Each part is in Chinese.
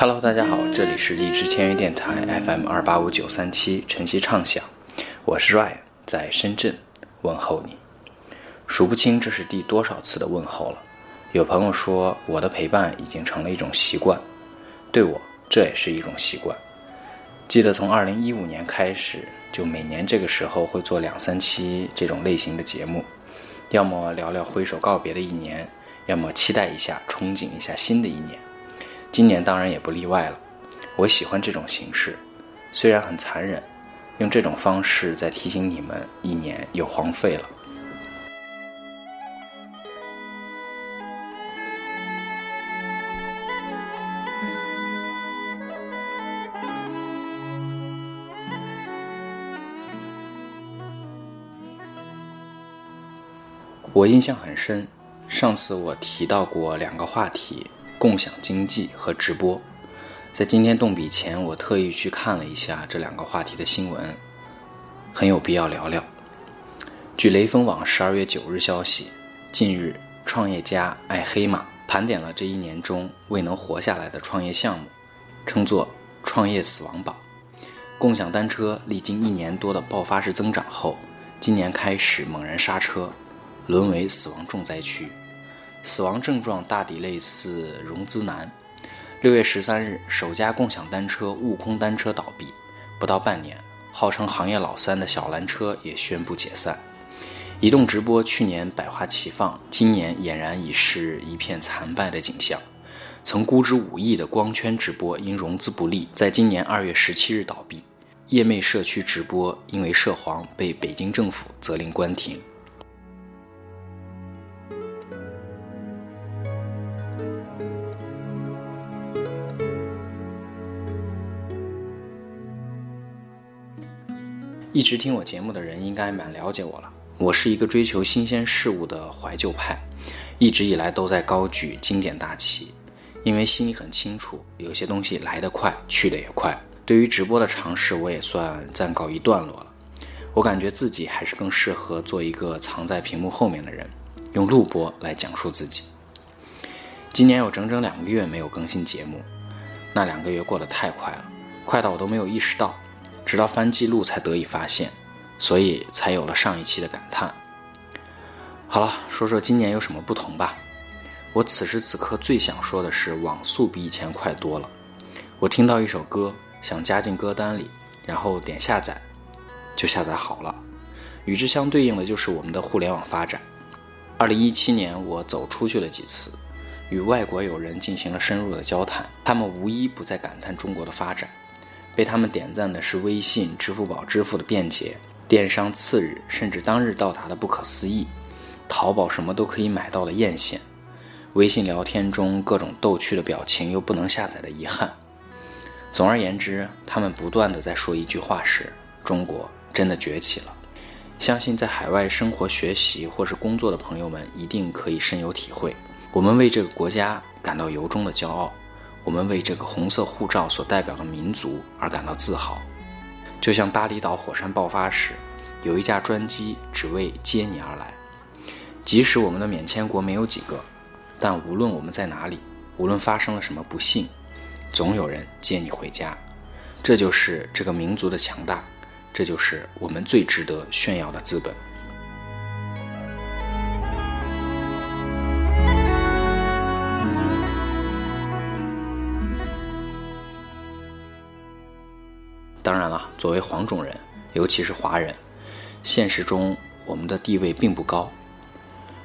Hello，大家好，这里是荔枝签约电台 FM 二八五九三七晨曦畅想，我是 Ryan，在深圳问候你。数不清这是第多少次的问候了。有朋友说我的陪伴已经成了一种习惯，对我这也是一种习惯。记得从二零一五年开始，就每年这个时候会做两三期这种类型的节目，要么聊聊挥手告别的一年，要么期待一下、憧憬一下新的一年。今年当然也不例外了。我喜欢这种形式，虽然很残忍，用这种方式在提醒你们，一年又荒废了。我印象很深，上次我提到过两个话题：共享经济和直播。在今天动笔前，我特意去看了一下这两个话题的新闻，很有必要聊聊。据雷锋网十二月九日消息，近日创业家爱黑马盘点了这一年中未能活下来的创业项目，称作“创业死亡榜”。共享单车历经一年多的爆发式增长后，今年开始猛然刹车，沦为死亡重灾区。死亡症状大抵类似融资难。六月十三日，首家共享单车悟空单车倒闭，不到半年，号称行业老三的小蓝车也宣布解散。移动直播去年百花齐放，今年俨然已是一片惨败的景象。曾估值五亿的光圈直播因融资不利，在今年二月十七日倒闭。夜魅社区直播因为涉黄被北京政府责令关停。一直听我节目的人应该蛮了解我了。我是一个追求新鲜事物的怀旧派，一直以来都在高举经典大旗，因为心里很清楚，有些东西来得快，去得也快。对于直播的尝试，我也算暂告一段落了。我感觉自己还是更适合做一个藏在屏幕后面的人，用录播来讲述自己。今年有整整两个月没有更新节目，那两个月过得太快了，快到我都没有意识到，直到翻记录才得以发现。所以才有了上一期的感叹。好了，说说今年有什么不同吧。我此时此刻最想说的是，网速比以前快多了。我听到一首歌，想加进歌单里，然后点下载，就下载好了。与之相对应的就是我们的互联网发展。二零一七年，我走出去了几次，与外国友人进行了深入的交谈，他们无一不在感叹中国的发展。被他们点赞的是微信、支付宝支付的便捷。电商次日甚至当日到达的不可思议，淘宝什么都可以买到的艳羡，微信聊天中各种逗趣的表情又不能下载的遗憾。总而言之，他们不断的在说一句话是：中国真的崛起了。相信在海外生活、学习或是工作的朋友们一定可以深有体会。我们为这个国家感到由衷的骄傲，我们为这个红色护照所代表的民族而感到自豪。就像巴厘岛火山爆发时，有一架专机只为接你而来。即使我们的免签国没有几个，但无论我们在哪里，无论发生了什么不幸，总有人接你回家。这就是这个民族的强大，这就是我们最值得炫耀的资本。作为黄种人，尤其是华人，现实中我们的地位并不高，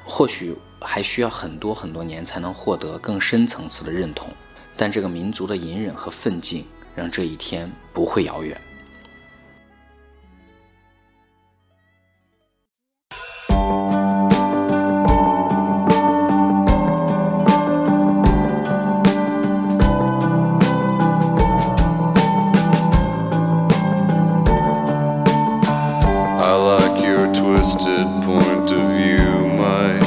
或许还需要很多很多年才能获得更深层次的认同。但这个民族的隐忍和奋进，让这一天不会遥远。twisted point of view, Mike.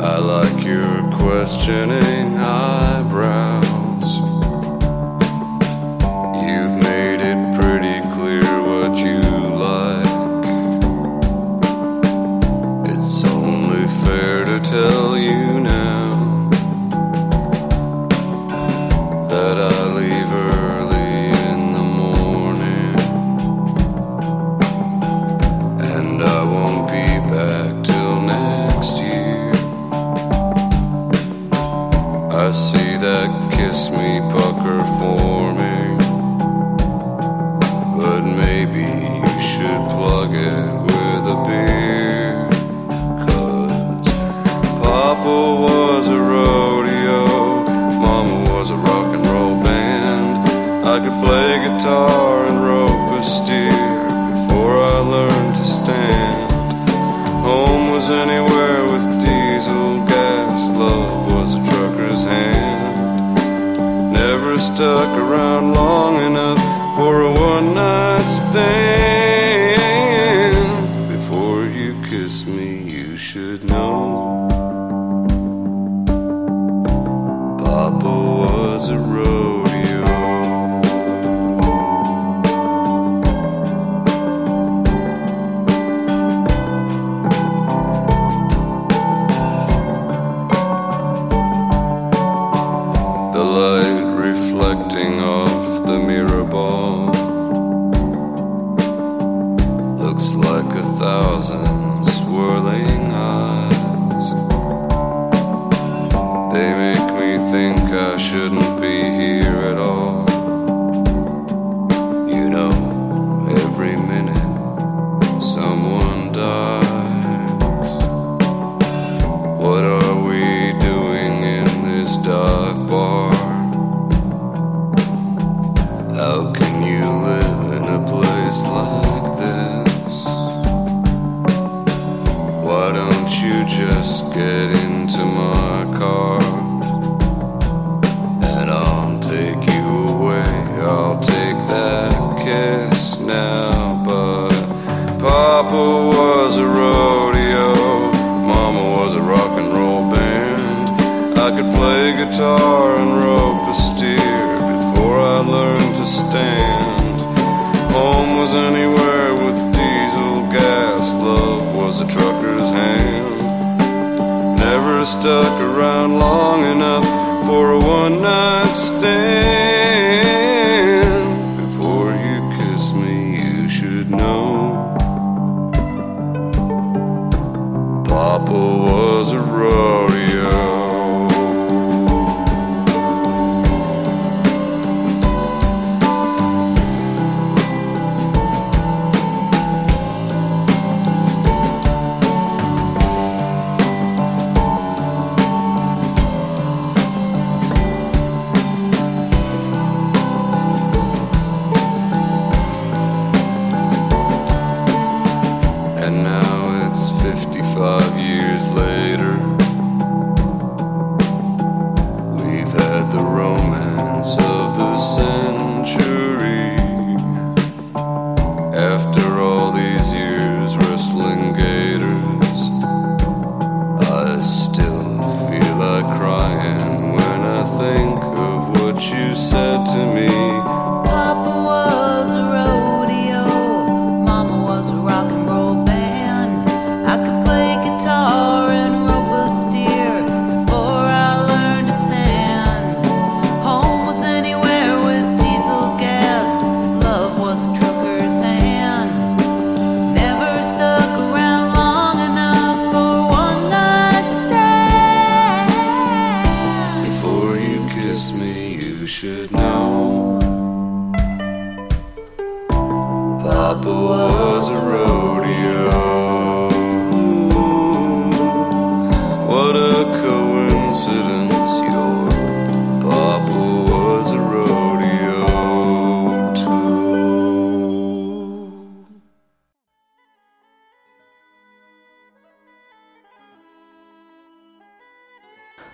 I like your questioning.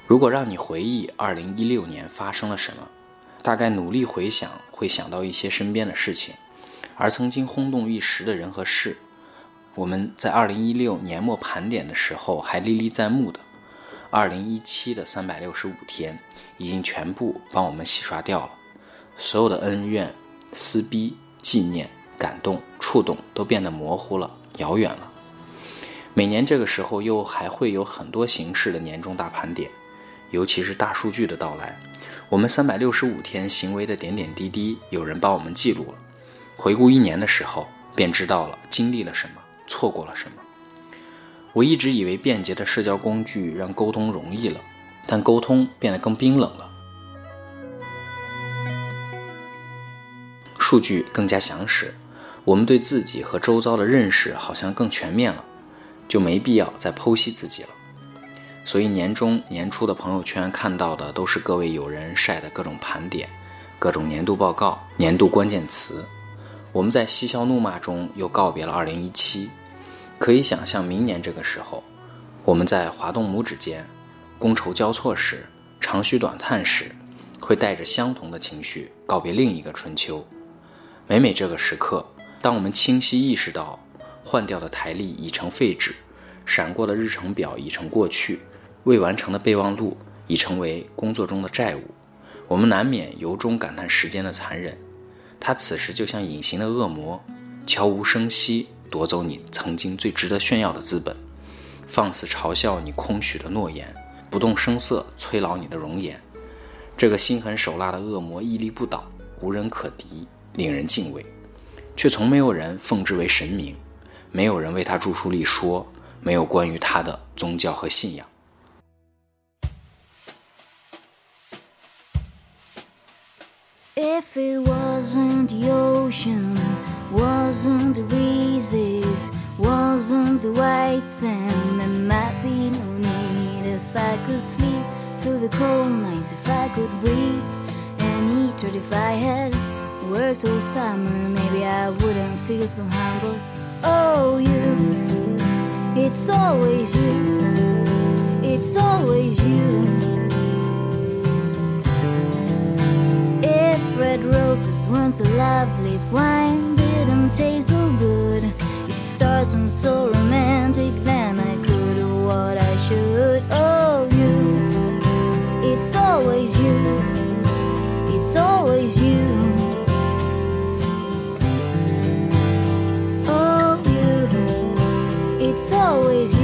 如果让你回忆2016年发生了什么，大概努力回想会想到一些身边的事情，而曾经轰动一时的人和事，我们在2016年末盘点的时候还历历在目的，2017的365天已经全部帮我们洗刷掉了，所有的恩怨、撕逼、纪念、感动、触动都变得模糊了、遥远了。每年这个时候又还会有很多形式的年终大盘点。尤其是大数据的到来，我们三百六十五天行为的点点滴滴，有人帮我们记录了。回顾一年的时候，便知道了经历了什么，错过了什么。我一直以为便捷的社交工具让沟通容易了，但沟通变得更冰冷了。数据更加详实，我们对自己和周遭的认识好像更全面了，就没必要再剖析自己了。所以年终年初的朋友圈看到的都是各位友人晒的各种盘点、各种年度报告、年度关键词。我们在嬉笑怒骂中又告别了2017，可以想象明年这个时候，我们在滑动拇指间、觥筹交错时、长吁短叹时，会带着相同的情绪告别另一个春秋。每每这个时刻，当我们清晰意识到换掉的台历已成废纸，闪过的日程表已成过去。未完成的备忘录已成为工作中的债务，我们难免由衷感叹时间的残忍。它此时就像隐形的恶魔，悄无声息夺走你曾经最值得炫耀的资本，放肆嘲笑你空许的诺言，不动声色摧老你的容颜。这个心狠手辣的恶魔屹立不倒，无人可敌，令人敬畏，却从没有人奉之为神明，没有人为他著书立说，没有关于他的宗教和信仰。If it wasn't the ocean, wasn't the breezes, wasn't the white sand, there might be no need. If I could sleep through the cold nights, if I could breathe and eat, or if I had worked all summer, maybe I wouldn't feel so humble. Oh, you, it's always you, it's always you. So lovely, if wine didn't taste so good, if stars weren't so romantic, then I could do what I should. Oh, you, it's always you, It's always you. Oh, you. It's always you.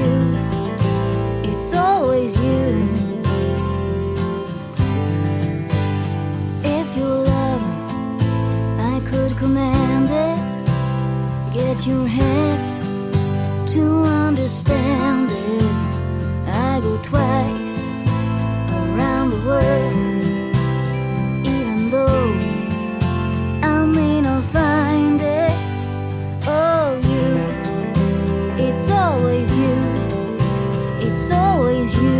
Your head to understand it. I go twice around the world, even though I may not find it. Oh, you, it's always you, it's always you.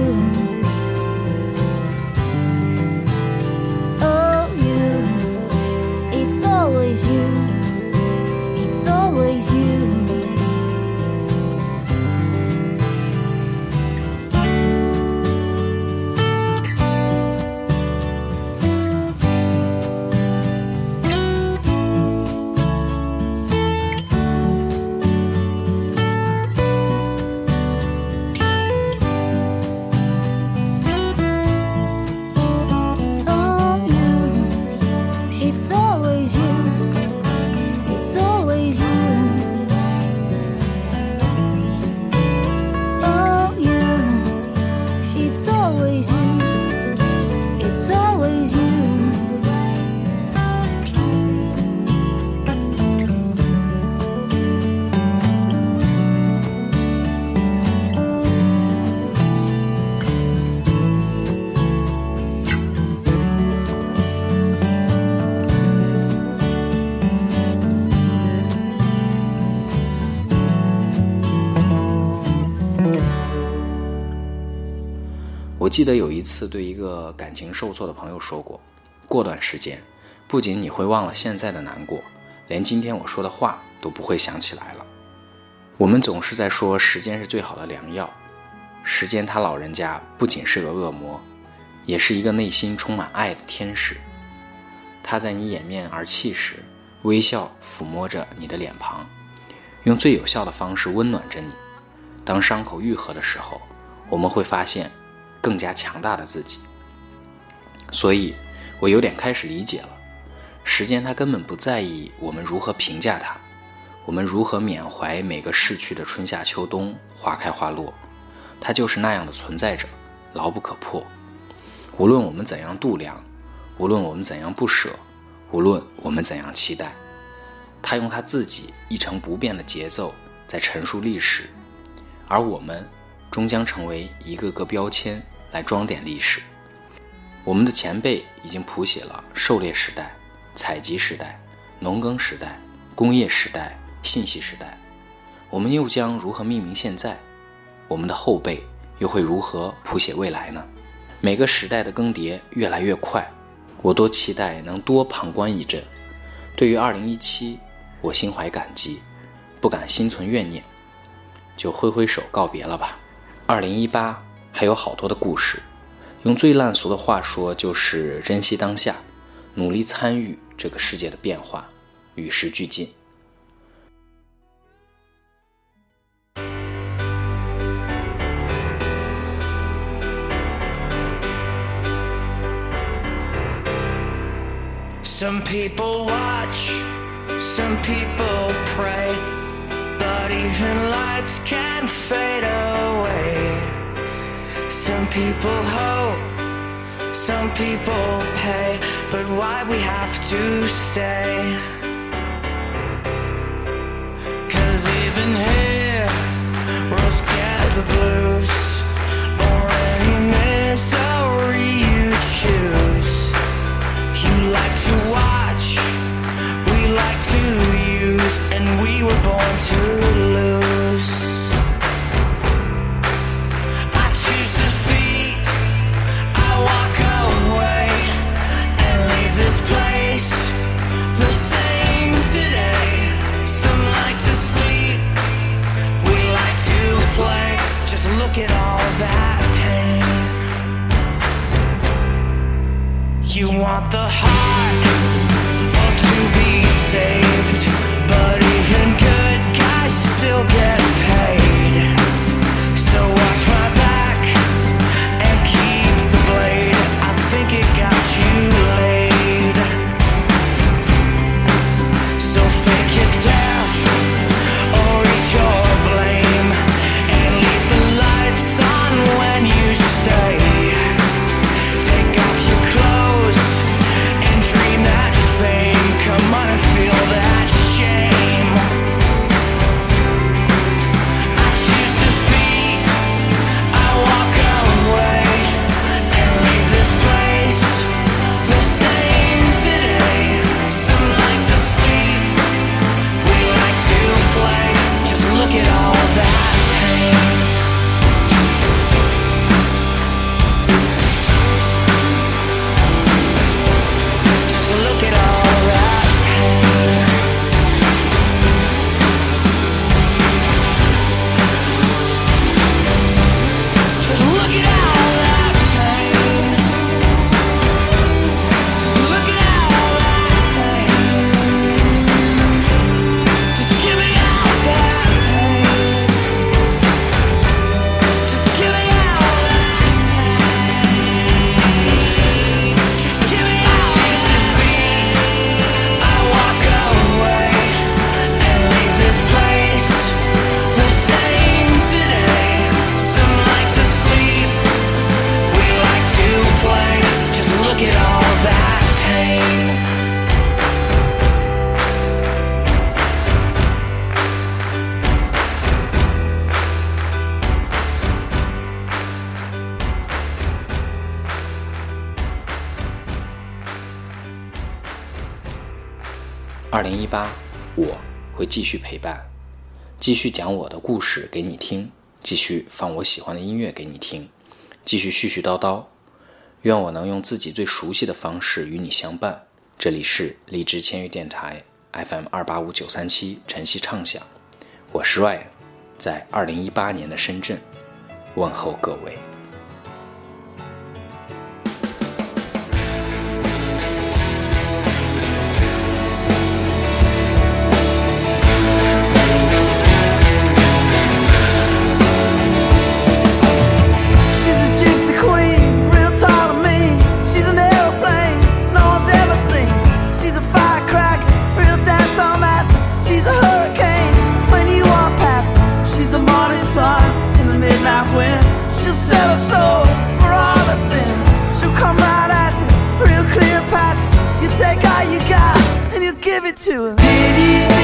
记得有一次对一个感情受挫的朋友说过，过段时间，不仅你会忘了现在的难过，连今天我说的话都不会想起来了。我们总是在说时间是最好的良药，时间他老人家不仅是个恶魔，也是一个内心充满爱的天使。他在你掩面而泣时，微笑抚摸着你的脸庞，用最有效的方式温暖着你。当伤口愈合的时候，我们会发现更加强大的自己。所以，我有点开始理解了，时间它根本不在意我们如何评价它，我们如何缅怀每个逝去的春夏秋冬、花开花落，它就是那样的存在着，牢不可破。无论我们怎样度量，无论我们怎样不舍，无论我们怎样期待，他用他自己一成不变的节奏在陈述历史，而我们终将成为一个个标签来装点历史。我们的前辈已经谱写了狩猎时代、采集时代、农耕时代、工业时代、信息时代，我们又将如何命名现在？我们的后辈又会如何谱写未来呢？每个时代的更迭越来越快，我多期待能多旁观一阵。对于2017，我心怀感激，不敢心存怨念，就挥挥手告别了吧。二零一八还有好多的故事，用最烂俗的话说，就是珍惜当下，努力参与这个世界的变化，与时俱进。Some people watch, some people pray, but even lights can fade away. Some people hope, some people pay, but why we have to stay? Cause even here, gets the blues, or any misery you choose. You like to watch, we like to use, and we were born to lose. 继续陪伴，继续讲我的故事给你听，继续放我喜欢的音乐给你听，继续絮絮叨叨。愿我能用自己最熟悉的方式与你相伴。这里是荔枝签约电台 FM 二八五九三七晨曦畅想，我是 Ryan，在二零一八年的深圳问候各位。She'll sell her soul for all her sin. She'll come right at you, real clear patch. You take all you got and you give it to her. Did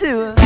to.